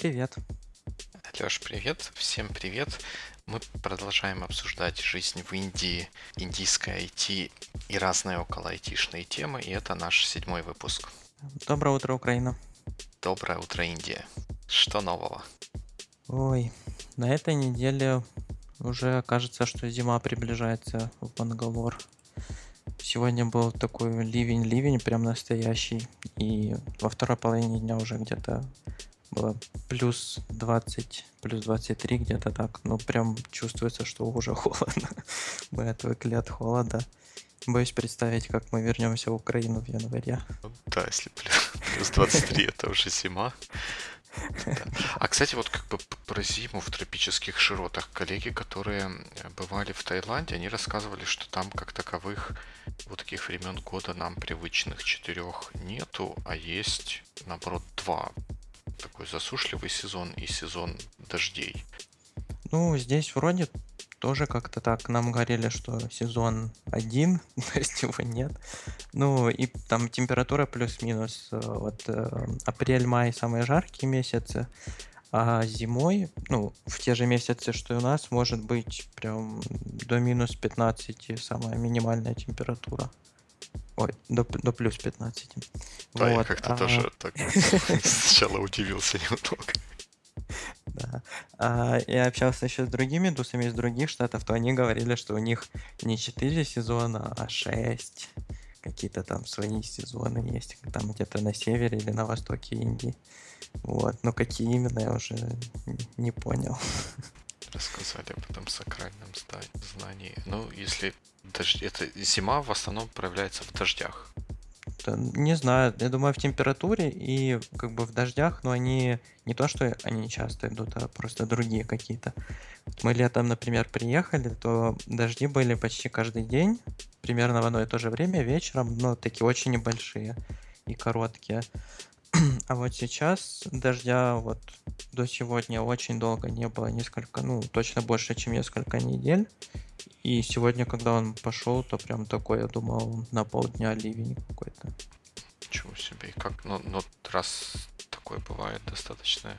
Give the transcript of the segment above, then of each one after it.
привет. Леш, привет. Всем привет. Мы продолжаем обсуждать жизнь в Индии, индийское IT и разные около айтишные темы, и это наш седьмой выпуск. Доброе утро, Украина. Доброе утро, Индия. Что нового? Ой, на этой неделе уже кажется, что зима приближается в Бангалор. Сегодня был такой ливень-ливень, прям настоящий. И во второй половине дня уже где-то было плюс 20, плюс 23 где-то так. Ну, прям чувствуется, что уже холодно. Мы отвыкли от холода. Боюсь представить, как мы вернемся в Украину в январе. Да, если плюс 23 это уже зима. А, кстати, вот как бы про зиму в тропических широтах коллеги, которые бывали в Таиланде, они рассказывали, что там как таковых вот таких времен года нам привычных четырех нету, а есть, наоборот, два. Такой засушливый сезон и сезон дождей. Ну, здесь вроде тоже как-то так нам говорили, что сезон один, то есть его нет. Ну, и там температура плюс-минус. Э, вот э, апрель-май самые жаркие месяцы, а зимой, ну, в те же месяцы, что и у нас, может быть прям до минус 15 самая минимальная температура. Ой, до, до плюс 15. Да, вот. я как-то а... тоже так сначала удивился немного. Да. А, я общался еще с другими индусами из других штатов, то они говорили, что у них не 4 сезона, а 6. Какие-то там свои сезоны есть, там где-то на севере или на востоке Индии. Вот. Но какие именно, я уже не понял. Рассказали об этом сакральном знании. Ну, если дождь... это зима в основном проявляется в дождях. Не знаю, я думаю, в температуре и как бы в дождях, но они не то, что они часто идут, а просто другие какие-то. Мы летом, например, приехали, то дожди были почти каждый день, примерно в одно и то же время, вечером, но такие очень небольшие и короткие. А вот сейчас дождя вот до сегодня очень долго не было, несколько, ну, точно больше, чем несколько недель. И сегодня, когда он пошел, то прям такой, я думал, на полдня ливень какой-то. Ничего себе. И как, ну, ну, раз такое бывает достаточно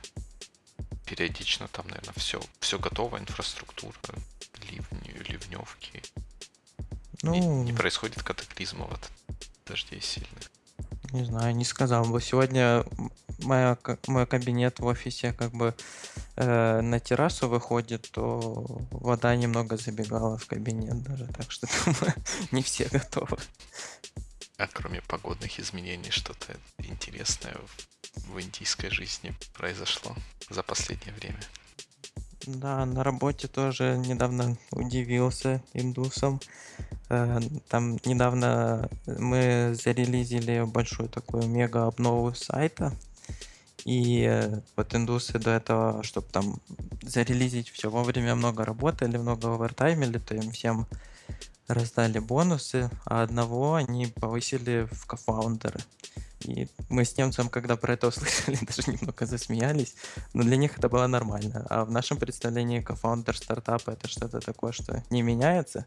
периодично, там, наверное, все, все готово, инфраструктура, ливни, ливневки. Ну, не, не происходит катаклизмов от дождей сильных. Не знаю, не сказал бы. Сегодня моя, мой кабинет в офисе как бы э, на террасу выходит, то вода немного забегала в кабинет даже, так что думаю, не все готовы. А кроме погодных изменений, что-то интересное в, в индийской жизни произошло за последнее время? Да, на работе тоже недавно удивился индусам. Э, там недавно мы зарелизили большую такую мега обнову сайта. И э, вот индусы до этого, чтобы там зарелизить все вовремя много работали, много овертаймили, то им всем раздали бонусы, а одного они повысили в кофаундеры. И мы с немцем, когда про это услышали, даже немного засмеялись, но для них это было нормально. А в нашем представлении кофаундер стартапа это что-то такое, что не меняется.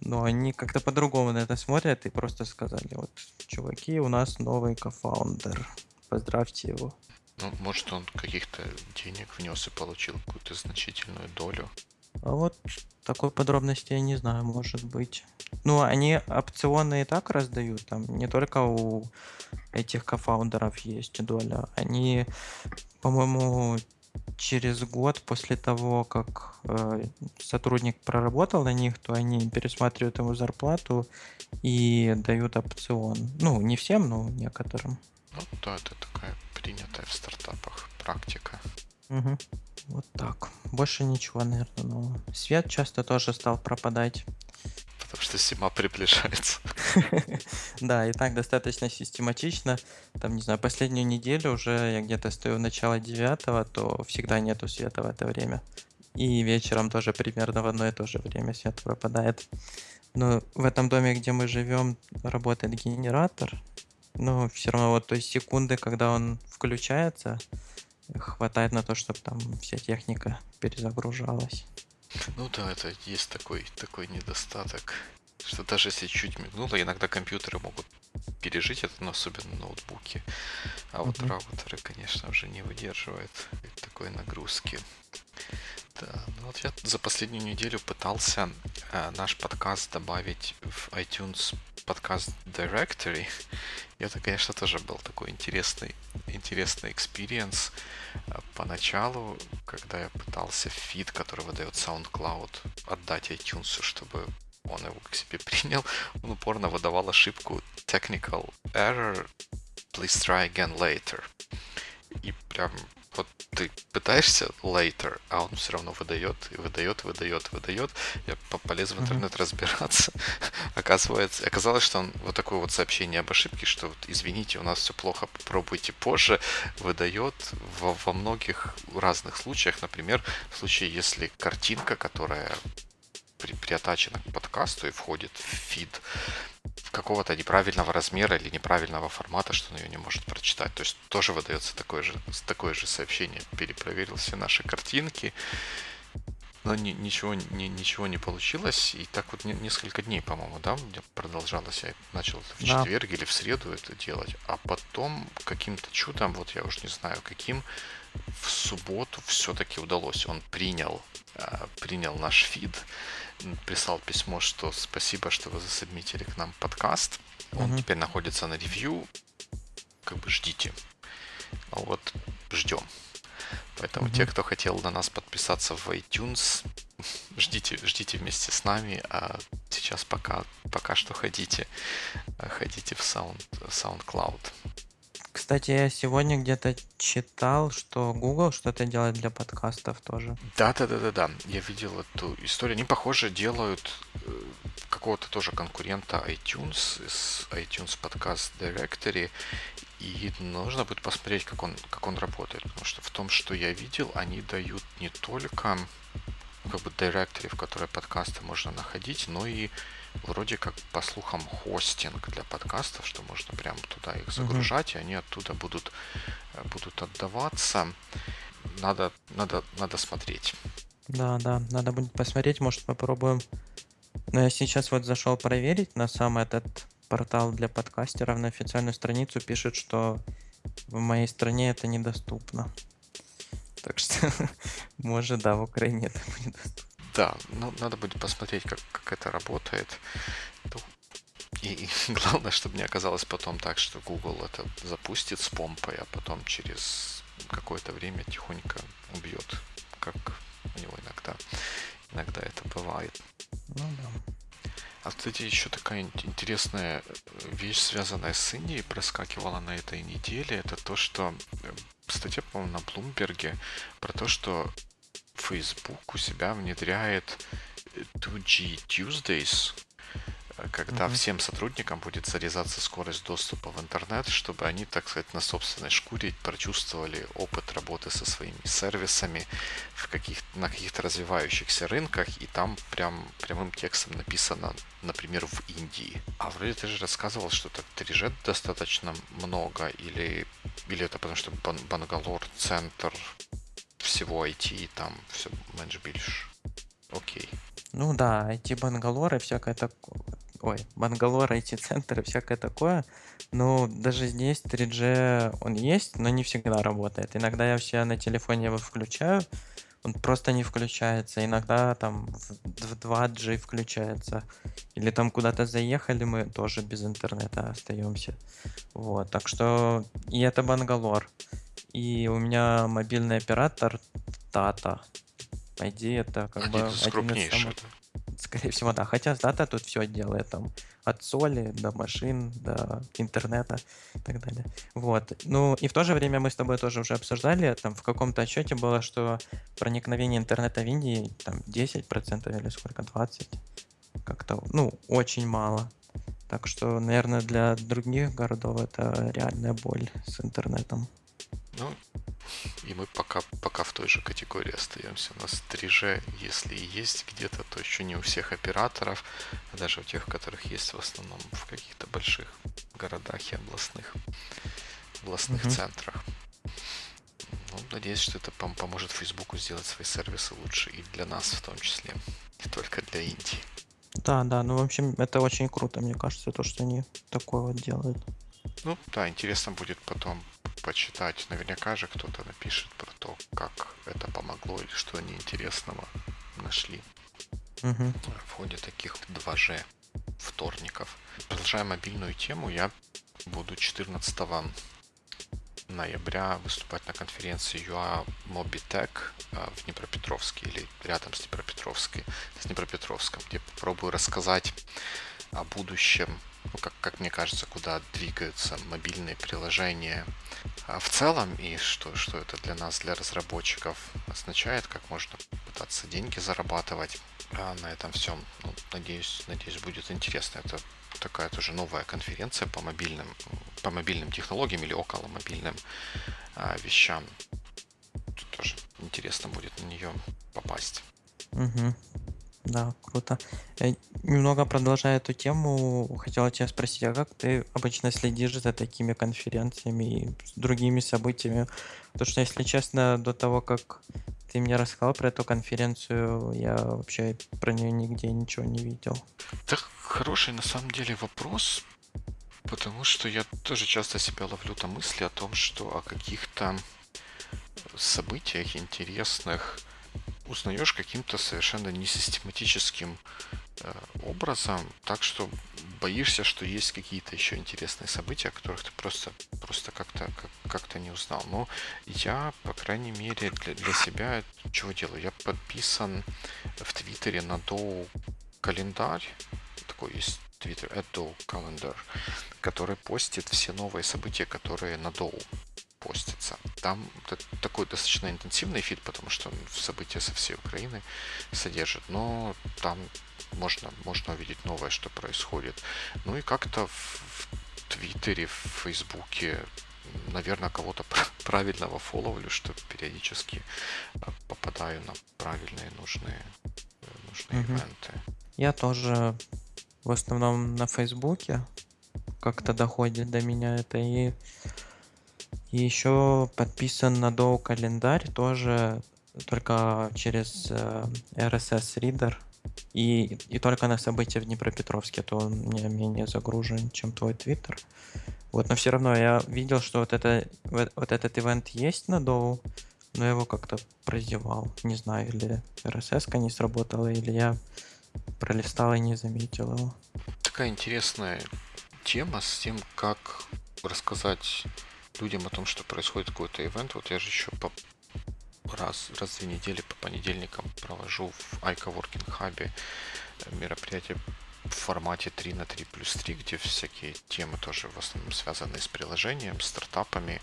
Но они как-то по-другому на это смотрят и просто сказали, вот, чуваки, у нас новый кофаундер. Поздравьте его. Ну, может, он каких-то денег внес и получил какую-то значительную долю. А вот такой подробности я не знаю, может быть. Ну, они опционы и так раздают, там не только у этих кофаундеров есть доля. Они, по-моему, через год после того, как э, сотрудник проработал на них, то они пересматривают ему зарплату и дают опцион. Ну, не всем, но некоторым. Ну да, это такая принятая в стартапах практика. Угу. Вот так. Больше ничего, наверное, нового. Свет часто тоже стал пропадать. Потому что зима приближается. Да, и так достаточно систематично. Там, не знаю, последнюю неделю уже я где-то стою в начало девятого, то всегда нету света в это время. И вечером тоже примерно в одно и то же время свет пропадает. Но в этом доме, где мы живем, работает генератор. Но все равно вот той секунды, когда он включается, хватает на то, чтобы там вся техника перезагружалась. Ну да, это есть такой, такой недостаток, что даже если чуть мигнуло, иногда компьютеры могут пережить это, но особенно ноутбуки. А вот Мгм. роутеры, конечно, уже не выдерживают такой нагрузки. Ну вот я за последнюю неделю пытался э, наш подкаст добавить в iTunes Podcast Directory. И это, конечно, тоже был такой интересный, интересный experience. Э, Поначалу, когда я пытался фид, который выдает SoundCloud, отдать iTunes, чтобы он его к себе принял, он упорно выдавал ошибку Technical Error, Please try again later. И прям ты пытаешься later, а он все равно выдает, и выдает, выдает, выдает. Я по- полез в интернет разбираться. Оказывается, оказалось, что он вот такое вот сообщение об ошибке, что вот, извините, у нас все плохо, попробуйте позже, выдает во, во многих разных случаях. Например, в случае, если картинка, которая при, приотачена к подкасту и входит в фид, какого-то неправильного размера или неправильного формата, что он ее не может прочитать. То есть тоже выдается такое же, такое же сообщение. Перепроверил все наши картинки, но ни- ничего, ни- ничего не получилось. И так вот не- несколько дней, по-моему, да, продолжалось. Я начал в Да. четверг или в среду это делать. А потом каким-то чудом, вот я уж не знаю каким, в субботу все-таки удалось. Он принял, а, принял наш фид, прислал письмо, что спасибо, что вы засобмитили к нам подкаст. Он Мгм. теперь находится на ревью. Как бы ждите. Ну вот, ждем. Поэтому Мгм. те, кто хотел на нас подписаться в iTunes, ждите, ждите вместе с нами. А сейчас пока, пока что ходите, э, ходите в Sound, SoundCloud. Кстати, я сегодня где-то читал, что Google что-то делает для подкастов тоже. Да, да, да, да, да. Я видел эту историю. Они, похоже, делают э, какого-то тоже конкурента iTunes из iTunes Podcast Directory. И нужно будет посмотреть, как он, как он работает. Потому что в том, что я видел, они дают не только ну, как бы directory, в которой подкасты можно находить, но и вроде как, по слухам, хостинг для подкастов, что можно прямо туда их загружать, и они оттуда будут, э, будут отдаваться. Надо, надо, надо смотреть. Да, да, надо будет посмотреть, может попробуем. Но я сейчас вот зашел проверить на сам этот портал для подкастеров, на официальную страницу пишет, что в моей стране это недоступно. Так что, может, да, в Украине это будет доступно. Да, ну, надо будет посмотреть, как, как это работает. Ну, И, и главное, чтобы не оказалось потом так, что Google это запустит с помпой, а потом через какое-то время тихонько убьет, как у него иногда, иногда это бывает. Ну да. А, кстати, еще такая ин- интересная э, вещь, связанная с Индией, проскакивала на этой неделе. Это то, что э, статья, по-моему, на Блумберге про то, что Facebook у себя внедряет э, 2G Tuesdays, э, когда Мгм. всем сотрудникам будет зарезаться скорость доступа в интернет, чтобы они, так сказать, на собственной шкуре прочувствовали опыт работы со своими сервисами в каких, на каких-то развивающихся рынках, и там прям прямым текстом написано, например, в Индии. А вроде ты же рассказывал, что так 3G достаточно много, или, или это потому что Бан- Бангалор центр всего IT, там все меньше більш окей. Ну да, IT-бангалор и всякое такое. Ой, бангалор, IT-центр и всякое такое. Но даже здесь 3G он есть, но не всегда работает. Иногда я все на телефоне его включаю, он просто не включается. Иногда там в 2G включается. Или там куда-то заехали, мы тоже без интернета остаемся. Вот, так что и это Бангалор. И у меня мобильный оператор Тата. По идее, это как бы Один из один из самых Скорее всего, да. Хотя Data тут все делает там от соли до машин, до интернета и так далее. Вот. Ну и в то же время мы с тобой тоже уже обсуждали, там в каком-то отчете было, что проникновение интернета в Индии там 10% или сколько, 20%. Как-то, ну, очень мало. Так что, наверное, для других городов это реальная боль с интернетом. Ну, и мы пока, пока в той же категории остаемся. У нас 3G, если и есть где-то, то еще не у всех операторов, а даже у тех, у которых есть в основном в каких-то больших городах и областных, областных Мгм. центрах. Ну, надеюсь, что это пом- поможет Фейсбуку сделать свои сервисы лучше и для нас в том числе, не только для Индии. Да, да, ну, в общем, это очень круто, мне кажется, то, что они такое вот делают. Ну, да, интересно будет потом почитать. Наверняка же кто-то напишет про то, как это помогло или что они интересного нашли Мгм. в ходе таких 2G вторников. Продолжая мобильную тему, я буду 14 ноября выступать на конференции UA Mobitech а, в Днепропетровске или рядом с Днепропетровской, с Днепропетровском, где попробую рассказать о будущем, как, как мне кажется, куда двигаются мобильные приложения а, в целом и что, что это для нас, для разработчиков означает, как можно пытаться деньги зарабатывать а, на этом всем. Ну, надеюсь, надеюсь, будет интересно. Это такая тоже новая конференция по мобильным, по мобильным технологиям или около мобильным а, вещам. Тут тоже интересно будет на нее попасть. Мгм. Да, круто. Э, Немного продолжая эту тему, хотела тебя спросить, а как ты обычно следишь за такими конференциями и другими событиями? Потому что, если честно, до того, как ты мне рассказал про эту конференцию, я вообще про нее нигде ничего не видел. Это хороший на самом деле вопрос, потому что я тоже часто себя ловлю на мысли о том, что о каких-то событиях интересных узнаешь каким-то совершенно несистематическим э, образом, так что боишься, что есть какие-то еще интересные события, о которых ты просто, просто как-то как, как-то не узнал. Но я, по крайней мере, для, для себя чего делаю? Я подписан в Твиттере на Доу календарь, такой есть Twitter, Dow Calendar, который постит все новые события, которые на Доу постится. Там такой достаточно интенсивный фид, потому что он события со всей Украины содержит, но там можно, можно увидеть новое, что происходит. Ну и как-то в Твиттере, в Фейсбуке, наверное, кого-то правильного фолловлю, что периодически а, попадаю на правильные нужные, нужные Мгм. ивенты. Я тоже в основном на Фейсбуке как-то доходит до меня это и и еще подписан на Dow календарь тоже только через э, RSS Reader и, и только на события в Днепропетровске, то он мне менее загружен, чем твой Твиттер. Вот, но все равно я видел, что вот, это, вот вот этот ивент есть на Dow, но я его как-то прозевал. Не знаю, или RSS не сработала, или я пролистал и не заметил его. Такая интересная тема с тем, как рассказать людям о том, что происходит какой-то ивент. Вот я же еще по раз, раз в две недели по понедельникам провожу в iCo Working Hub мероприятие в формате 3 на 3 плюс 3, где всякие темы тоже в основном связаны с приложением, стартапами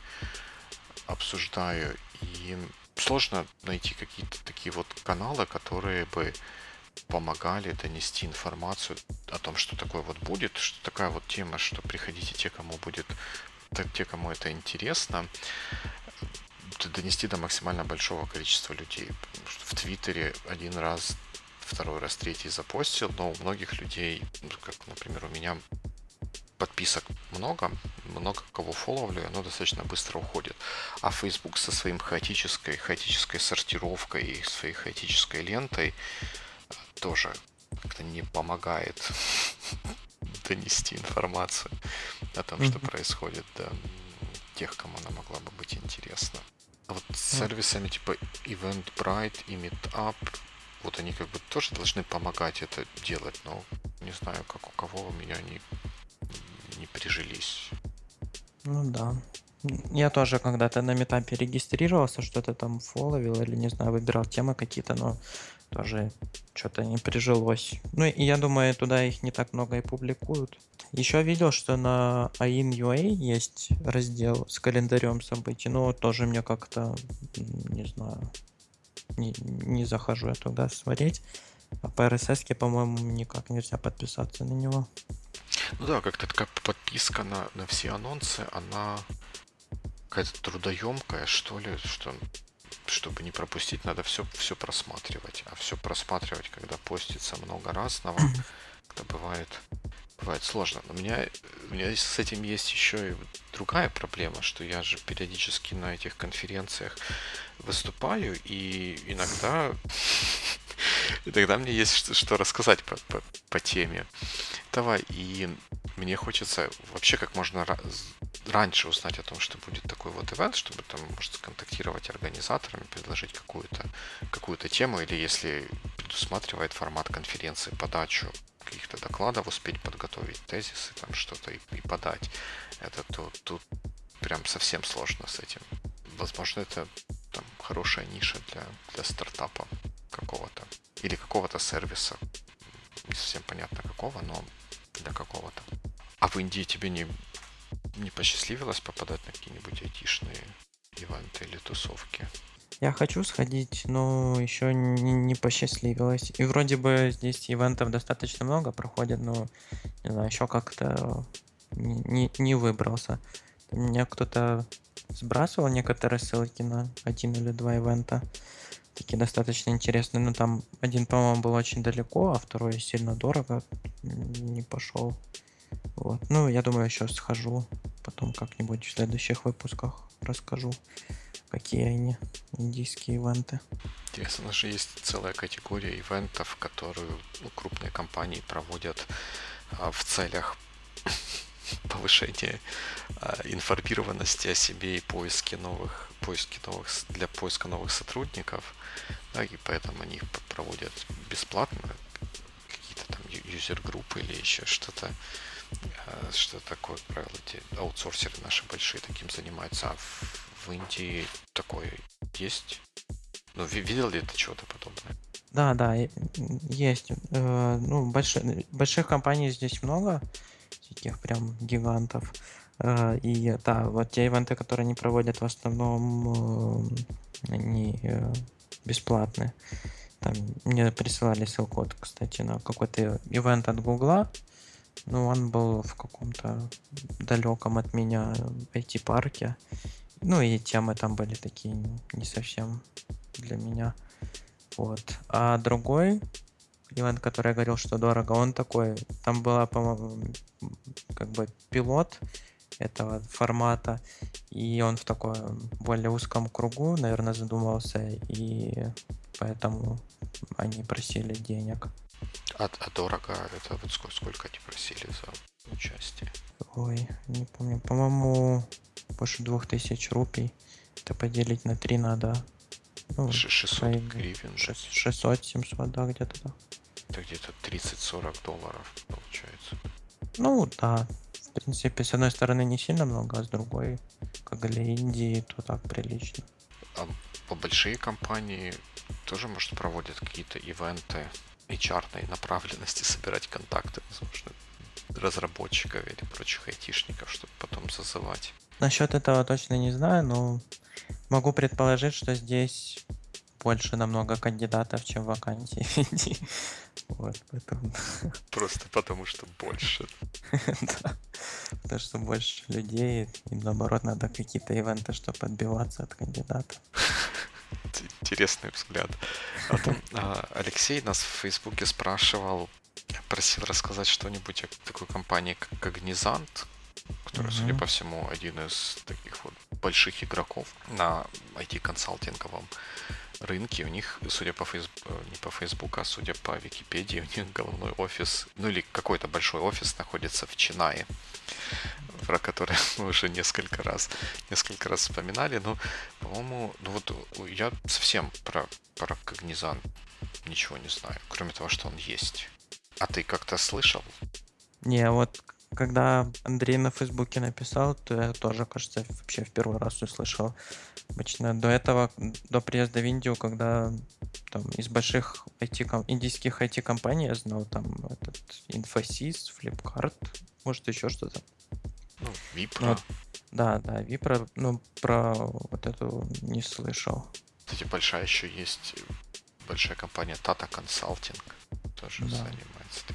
обсуждаю. И сложно найти какие-то такие вот каналы, которые бы помогали донести информацию о том, что такое вот будет, что такая вот тема, что приходите те, кому будет, те, кому это интересно, донести до максимально большого количества людей. В Твиттере один раз, второй раз, третий запостил, но у многих людей, ну, как, например, у меня подписок много, много кого фолловлю, оно достаточно быстро уходит. А Facebook со своим хаотической, хаотической сортировкой и своей хаотической лентой тоже как-то не помогает донести информацию о том, что происходит до тех, кому она могла бы быть интересна. А вот с сервисами типа Eventbrite и Meetup, вот они как бы тоже должны помогать это делать, но не знаю, как у кого у меня они не прижились. Ну да. Я тоже когда-то на метапе регистрировался, что-то там фоловил или, не знаю, выбирал темы какие-то, но тоже что-то не прижилось. Ну и я думаю, туда их не так много и публикуют. Еще видел, что на AIN.ua есть раздел с календарем событий, но тоже мне как-то, не знаю, не, не захожу я туда смотреть. А по RSS, по-моему, никак нельзя подписаться на него. Ну да, как-то такая подписка на, на все анонсы, она какая-то трудоемкая, что ли, что чтобы не пропустить, надо все, все просматривать. А все просматривать, когда постится много разного, когда бывает, бывает сложно. Но у меня, у меня с этим есть еще и другая проблема, что я же периодически на этих конференциях выступаю, и иногда И тогда мне есть что, что рассказать по, по, по теме. Давай, и мне хочется вообще как можно раньше узнать о том, что будет такой вот ивент, чтобы там, может, сконтактировать организаторами, предложить какую-то какую тему, или если предусматривает формат конференции подачу каких-то докладов, успеть подготовить тезисы, там что-то и, и подать. Это тут, тут прям совсем сложно с этим. Возможно, это там хорошая ниша для, для стартапа какого-то. Или какого-то сервиса. Не совсем понятно какого, но для какого-то. А в Индии тебе не, не посчастливилось попадать на какие-нибудь айтишные ивенты или тусовки? Я хочу сходить, но еще не, не посчастливилось. И вроде бы здесь ивентов достаточно много проходит, но не знаю, еще как-то не, не, не выбрался. Меня кто-то сбрасывал некоторые ссылки на один или два ивента. Такие достаточно интересные. Но там один, по-моему, был очень далеко, а второй сильно дорого. Не пошел. Вот. Ну, я думаю, еще схожу. Потом как-нибудь в следующих выпусках расскажу, какие они, индийские ивенты. Интересно, же есть целая категория ивентов, которую ну, крупные компании проводят а, в целях повышения а, информированности о себе и поиске новых, поиски новых, для поиска новых сотрудников. Да, и поэтому они проводят бесплатно, какие-то там юзер-группы или еще что-то. А, что такое, как правило, эти аутсорсеры наши большие таким занимаются. А в, в Индии такое есть? Ну, видел ли ты чего-то подобное? Да, да, есть. Э, ну, больших, больших компаний здесь много таких прям гигантов. Э, и да, вот те ивенты, которые они проводят, в основном э, они э, бесплатные. Там мне присылали ссылку, вот, кстати, на какой-то ивент от Гугла. Ну, он был в каком-то далеком от меня IT-парке. Ну, и темы там были такие не совсем для меня. Вот. А другой ивент, который я говорил, что дорого, он такой, там была, по-моему, как бы пилот этого формата, и он в таком более узком кругу, наверное, задумался, и поэтому они просили денег. А, а дорого это вот сколько, сколько они просили за участие? Ой, не помню. По-моему, больше двух тысяч рупий. Это поделить на три надо. Ну, 600 гривен. 600-700, да, где-то да. Это где-то 30-40 долларов получается. Ну да, принципе, с одной стороны не сильно много, а с другой, как для Индии, то так прилично. А по большие компании тоже, может, проводят какие-то ивенты HR направленности, собирать контакты, возможно, разработчиков или прочих айтишников, чтобы потом зазывать. Насчет этого точно не знаю, но могу предположить, что здесь больше намного кандидатов, чем вакансий. Вот, поэтому... Просто потому, что больше. Да. Потому что больше людей, и наоборот, надо какие-то ивенты, чтобы отбиваться от кандидатов. Интересный взгляд. А там, а, Алексей нас в Фейсбуке спрашивал, просил рассказать что-нибудь о такой компании, как Cognizant, которая, mm-hmm. судя по всему, один из таких вот больших игроков на IT-консалтинговом рынке. У них, судя по Фейсбуку, э, не по Фейсбуку, а судя по Википедии, у них головной офис, ну или какой-то большой офис находится в Чинае, про который мы уже несколько раз, несколько раз вспоминали. Но, по-моему, ну вот я совсем про, про Когнизан ничего не знаю, кроме того, что он есть. А ты как-то слышал? Не, вот когда Андрей на Фейсбуке написал, то я тоже, кажется, вообще в первый раз услышал. Обычно до этого, до приезда в Индию, когда там из больших IT, индийских IT-компаний я знал, там этот Infosys, Flipkart, может еще что-то. Ну, Випро. Ну, да, да, Випро, ну, про вот эту не слышал. Кстати, большая еще есть, большая компания Tata Consulting, тоже да. занимается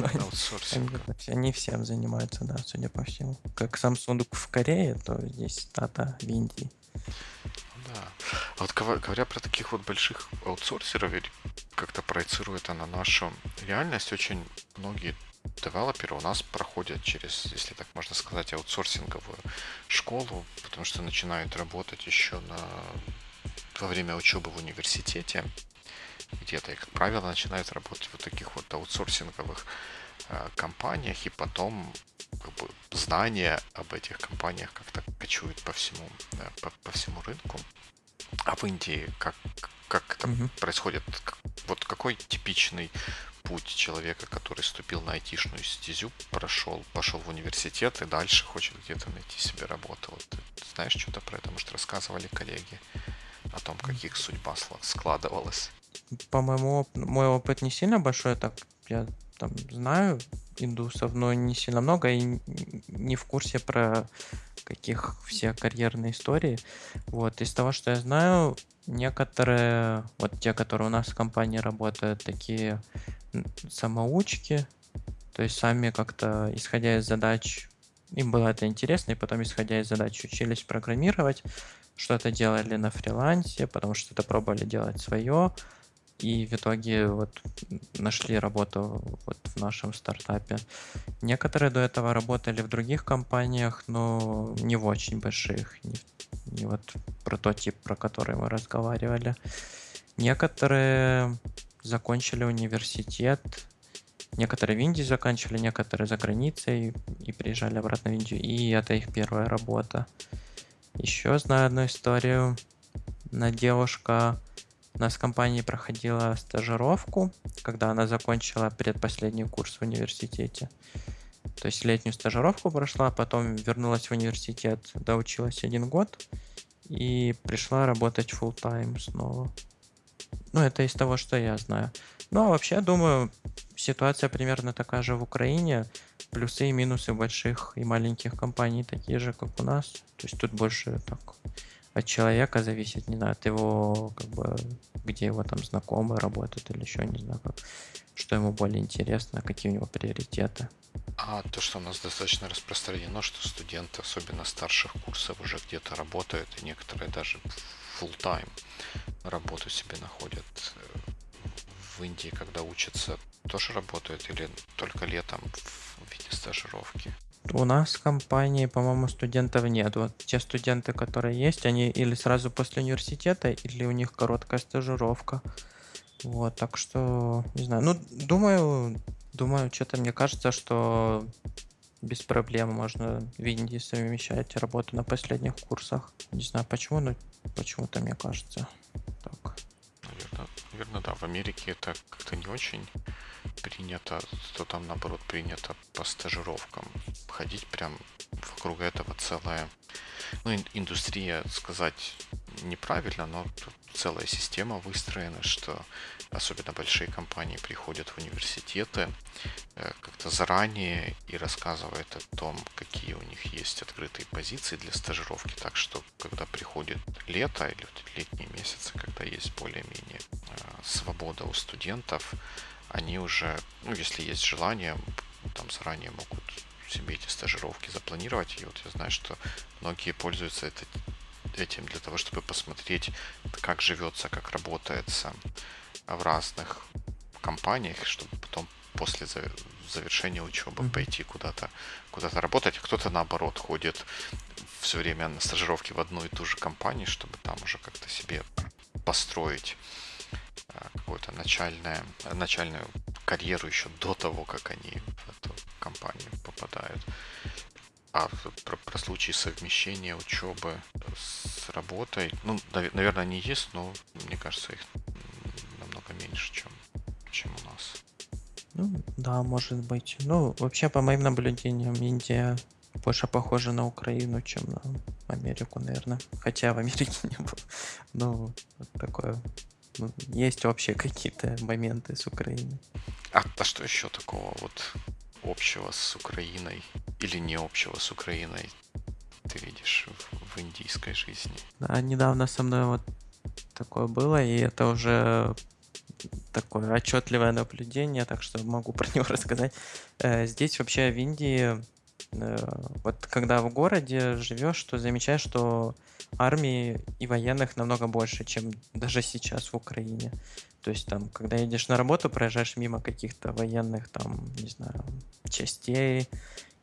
Аутсорсинг. Они всем занимаются, да, судя по всему. Как Samsung в Корее, то здесь Tata в Индии. Да. А вот говоря про таких вот больших аутсорсеров, как-то проецирует это на нашу реальность, очень многие девелоперы у нас проходят через, если так можно сказать, аутсорсинговую школу, потому что начинают работать еще на во время учебы в университете. Где-то. И, как правило, начинают работать в вот таких вот аутсорсинговых э, компаниях, и потом как бы, знания об этих компаниях как-то кочуют по всему, да, по, по всему рынку. А в Индии как, как это угу. происходит? Вот какой типичный путь человека, который ступил на айтишную стезю, прошел, пошел в университет и дальше хочет где-то найти себе работу. Вот ты знаешь что-то про это? Может, рассказывали коллеги о том, как их судьба складывалась? По-моему, мой опыт не сильно большой, так я там знаю индусов, но не сильно много и не в курсе про каких все карьерные истории. Вот, из того, что я знаю, некоторые, вот те, которые у нас в компании работают, такие самоучки, то есть сами как-то, исходя из задач, им было это интересно, и потом, исходя из задач, учились программировать, что-то делали на фрилансе, потому что это пробовали делать свое, и в итоге вот нашли работу вот в нашем стартапе. Некоторые до этого работали в других компаниях, но не в очень больших, не, не вот прототип, про который мы разговаривали. Некоторые закончили университет, некоторые в Индии заканчивали, некоторые за границей и приезжали обратно в Индию, и это их первая работа. Еще знаю одну историю. На девушка у нас в компании проходила стажировку, когда она закончила предпоследний курс в университете. То есть летнюю стажировку прошла, потом вернулась в университет, доучилась один год и пришла работать full time снова. Ну, это из того, что я знаю. Ну, а вообще, думаю, ситуация примерно такая же в Украине. Плюсы и минусы больших и маленьких компаний такие же, как у нас. То есть тут больше так от человека зависит, не знаю, от его, как бы, где его там знакомые работают или еще, не знаю, как, что ему более интересно, какие у него приоритеты. А то, что у нас достаточно распространено, что студенты, особенно старших курсов, уже где-то работают, и некоторые даже full time работу себе находят э, в Индии, когда учатся, тоже работают или только летом в виде стажировки? У нас в компании, по-моему, студентов нет. Вот те студенты, которые есть, они или сразу после университета, или у них короткая стажировка. Вот, так что, не знаю. Ну, думаю, думаю, что-то мне кажется, что без проблем можно в Индии совмещать работу на последних курсах. Не знаю почему, но почему-то мне кажется. Наверное, да. В Америке это как-то не очень принято, то там наоборот принято по стажировкам ходить прям вокруг этого целая, ну, индустрия сказать неправильно, но целая система выстроена, что особенно большие компании приходят в университеты э, как-то заранее и рассказывают о том, какие у них есть открытые позиции для стажировки, так что когда приходит лето или летние месяцы, когда есть более-менее свобода у студентов, они уже, ну, если есть желание, там заранее могут себе эти стажировки запланировать. И вот я знаю, что многие пользуются это, этим для того, чтобы посмотреть, как живется, как работается в разных компаниях, чтобы потом после завершения учебы mm-hmm. пойти куда-то куда-то работать, кто-то наоборот ходит все время на стажировки в одну и ту же компанию, чтобы там уже как-то себе построить какую-то начальную, карьеру еще до того, как они в эту компанию попадают. А про, про случаи совмещения учебы с работой, ну, наверное, они есть, но мне кажется, их намного меньше, чем, чем у нас. Ну, да, может быть. Ну, вообще, по моим наблюдениям, Индия больше похожа на Украину, чем на Америку, наверное. Хотя в Америке не было. Ну, такое ну, есть общие какие-то моменты с Украиной. А, а что еще такого вот общего с Украиной или не общего с Украиной ты видишь в, в индийской жизни? Да, недавно со мной вот такое было, и это уже такое отчетливое наблюдение, так что могу про него рассказать. Э, здесь вообще в Индии, э, вот когда в городе живешь, то замечаешь, что армии и военных намного больше, чем даже сейчас в Украине. То есть там, когда едешь на работу, проезжаешь мимо каких-то военных, там, не знаю, частей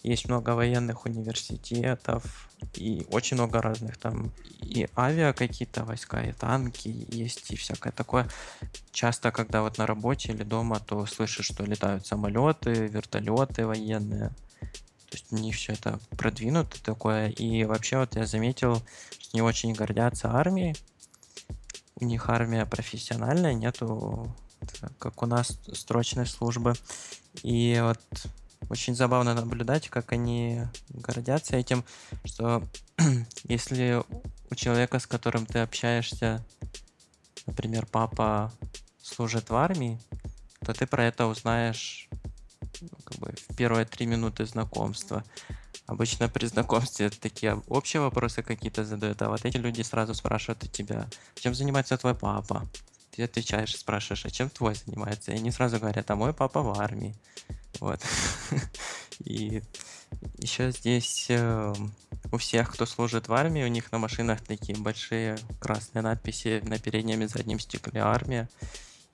есть много военных университетов и очень много разных там и авиа какие-то войска, и танки есть, и всякое такое. Часто, когда вот на работе или дома, то слышишь, что летают самолеты, вертолеты военные. То есть у них все это продвинуто такое. И вообще вот я заметил, что они очень гордятся армией. У них армия профессиональная, нету как у нас строчной службы. И вот очень забавно наблюдать, как они гордятся этим, что если у человека, с которым ты общаешься, например, папа служит в армии, то ты про это узнаешь как бы в первые три минуты знакомства. Обычно при знакомстве такие общие вопросы какие-то задают, а вот эти люди сразу спрашивают у тебя, чем занимается твой папа? Ты отвечаешь, спрашиваешь, а чем твой занимается? И они сразу говорят, а мой папа в армии. Вот. И еще здесь э, у всех, кто служит в армии, у них на машинах такие большие красные надписи на переднем и заднем стекле «Армия».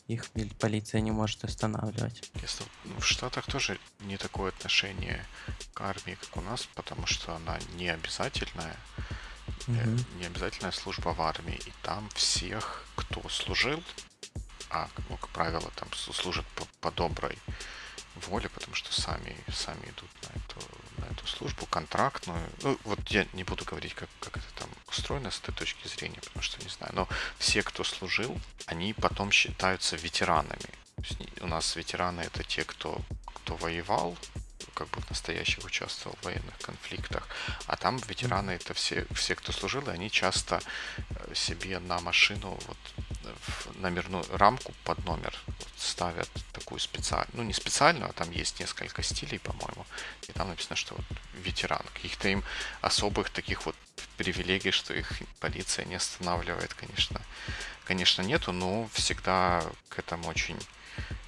Их полиция не может останавливать. Если в Штатах тоже не такое отношение к армии, как у нас, потому что она не обязательная. Mm-hmm. Не обязательная служба в армии. И там всех, кто служил, а, ну, как правило, там служат по, по доброй воле, потому что сами, сами идут на эту, на эту службу контрактную. Ну, вот я не буду говорить, как, как это там устроено с этой точки зрения, потому что не знаю. Но все, кто служил, они потом считаются ветеранами. У нас ветераны это те, кто, кто воевал, как бы настоящих участвовал в военных конфликтах. А там ветераны это все, все, кто служил, и они часто э, себе на машину вот в номерную рамку под номер ставят такую специальную, ну не специальную, а там есть несколько стилей, по-моему, и там написано, что вот ветеран. Каких-то им особых таких вот привилегий, что их полиция не останавливает, конечно, конечно нету, но всегда к этому очень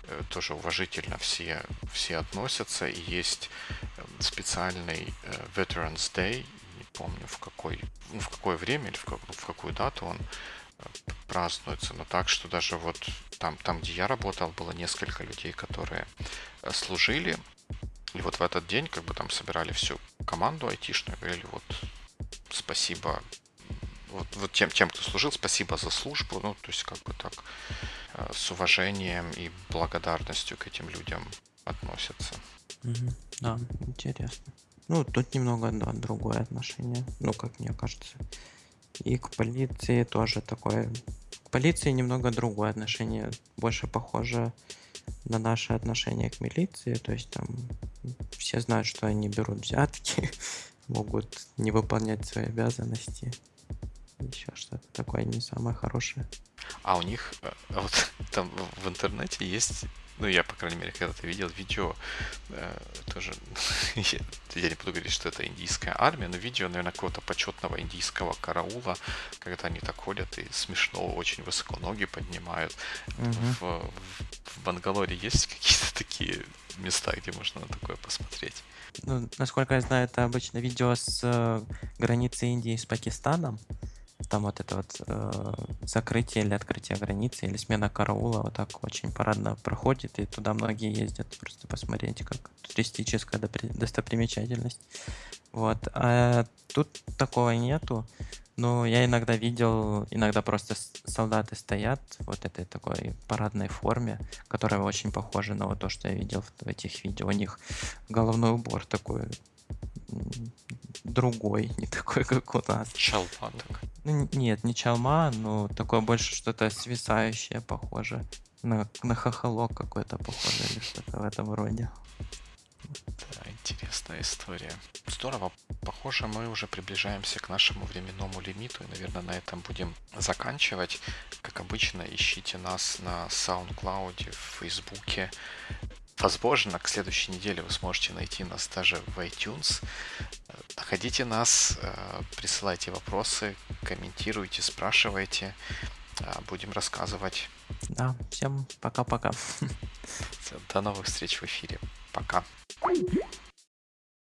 Э, тоже уважительно все, все относятся. И есть эм, специальный э, Veterans Day, не помню в какой, ну, в какое время или в, как, в какую дату он э, празднуется, но так, что даже вот там, там, где я работал, было несколько людей, которые служили, и вот в этот день как бы там собирали всю команду айтишную, говорили вот спасибо вот, вот тем, тем, кто служил, спасибо за службу, ну, то есть как бы так Э, с уважением и благодарностью к этим людям относятся. Да, интересно. Ну, тут немного да, другое отношение, ну, как мне кажется. И к полиции тоже такое. К полиции немного другое отношение, больше похоже на наше отношение к милиции. То есть там все знают, что они берут взятки, могут не выполнять свои обязанности. Еще что-то такое не самое хорошее. А у них э, вот там в интернете есть ну, я, по крайней мере, когда-то видел видео, э, тоже, я, не буду говорить, что это индийская армия, но видео, наверное, какого-то почетного индийского караула, когда они так ходят и смешно, очень высоко ноги поднимают. Mm-hmm. В, в, в Бангалоре есть какие-то такие места, где можно на такое посмотреть? Ну, насколько я знаю, это обычно видео с э, границы Индии с Пакистаном там вот это вот э, закрытие или открытие границы или смена караула вот так очень парадно проходит, и туда многие ездят просто посмотреть, как туристическая достопримечательность. Вот. А тут такого нету. Но я иногда видел, иногда просто солдаты стоят вот этой такой парадной форме, которая очень похожа на вот то, что я видел в этих видео. У них головной убор такой другой, не такой, как у нас. Чалма так. Ну, нет, не чалма, но такое больше что-то свисающее, похоже. На, на хохолок какой-то похоже или что-то в этом роде. Да, интересная история. Здорово. Похоже, мы уже приближаемся к нашему временному лимиту. И, наверное, на этом будем заканчивать. Как обычно, ищите нас на SoundCloud, в Фейсбуке. Возможно, к следующей неделе вы сможете найти нас даже в iTunes. Находите нас, э, присылайте вопросы, комментируйте, спрашивайте. Э, будем рассказывать. Да, всем пока-пока. До новых встреч в эфире. Пока.